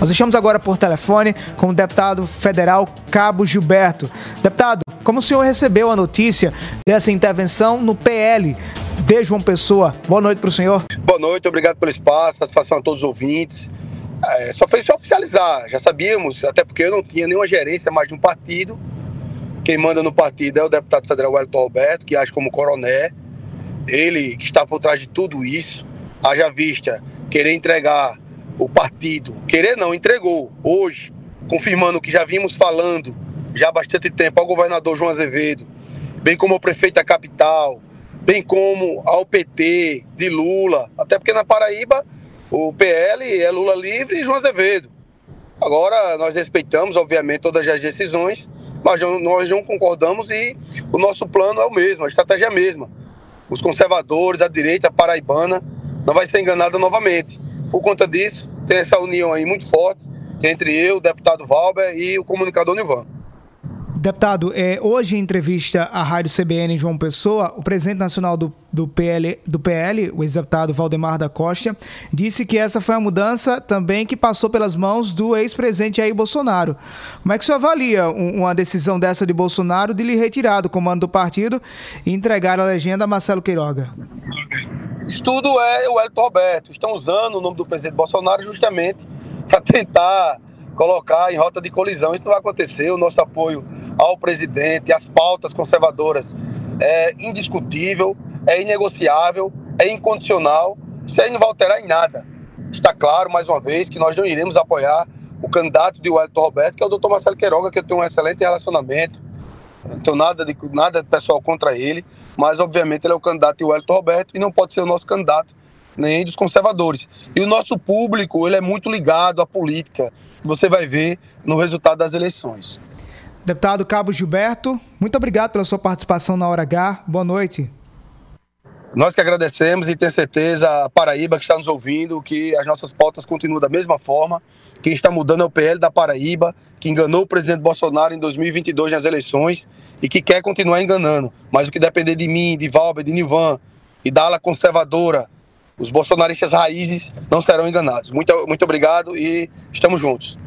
Nós estamos agora por telefone com o deputado federal Cabo Gilberto. Deputado, como o senhor recebeu a notícia dessa intervenção no PL de João Pessoa? Boa noite para o senhor. Boa noite, obrigado pelo espaço, satisfação a todos os ouvintes. É, só fez se oficializar, já sabíamos, até porque eu não tinha nenhuma gerência mais de um partido. Quem manda no partido é o deputado federal Wellington Alberto, que age como coroné. Ele que está por trás de tudo isso, haja vista querer entregar o partido, querer não, entregou hoje, confirmando o que já vimos falando já há bastante tempo ao governador João Azevedo, bem como ao prefeito da capital, bem como ao PT de Lula, até porque na Paraíba o PL é Lula livre e João Azevedo. Agora nós respeitamos, obviamente, todas as decisões, mas nós não concordamos e o nosso plano é o mesmo, a estratégia é a mesma. Os conservadores, a direita paraibana não vai ser enganada novamente. Por conta disso, tem essa união aí muito forte entre eu, o deputado Valber e o comunicador Nivan. Deputado, é, hoje em entrevista à Rádio CBN João Pessoa, o presidente nacional do, do, PL, do PL, o ex-deputado Valdemar da Costa, disse que essa foi a mudança também que passou pelas mãos do ex-presidente Jair Bolsonaro. Como é que o senhor avalia uma decisão dessa de Bolsonaro de lhe retirar do comando do partido e entregar a legenda a Marcelo Queiroga? Isso tudo é o Elton Roberto. Estão usando o nome do presidente Bolsonaro justamente para tentar colocar em rota de colisão. Isso vai acontecer. O nosso apoio ao presidente, às pautas conservadoras é indiscutível, é inegociável, é incondicional. Isso aí não vai alterar em nada. Está claro, mais uma vez, que nós não iremos apoiar o candidato de Wellington Roberto, que é o doutor Marcelo Queiroga, que eu tenho um excelente relacionamento. Não tenho nada de nada pessoal contra ele mas obviamente ele é o candidato de Wellington Roberto e não pode ser o nosso candidato nem dos conservadores. E o nosso público, ele é muito ligado à política. Você vai ver no resultado das eleições. Deputado Cabo Gilberto, muito obrigado pela sua participação na Hora H. Boa noite. Nós que agradecemos e tenho certeza a Paraíba que está nos ouvindo que as nossas pautas continuam da mesma forma. Quem está mudando é o PL da Paraíba, que enganou o presidente Bolsonaro em 2022 nas eleições e que quer continuar enganando. Mas o que depender de mim, de Valber, de Nivan e da ala conservadora, os bolsonaristas raízes não serão enganados. Muito, muito obrigado e estamos juntos.